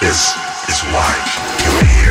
This is why you're here.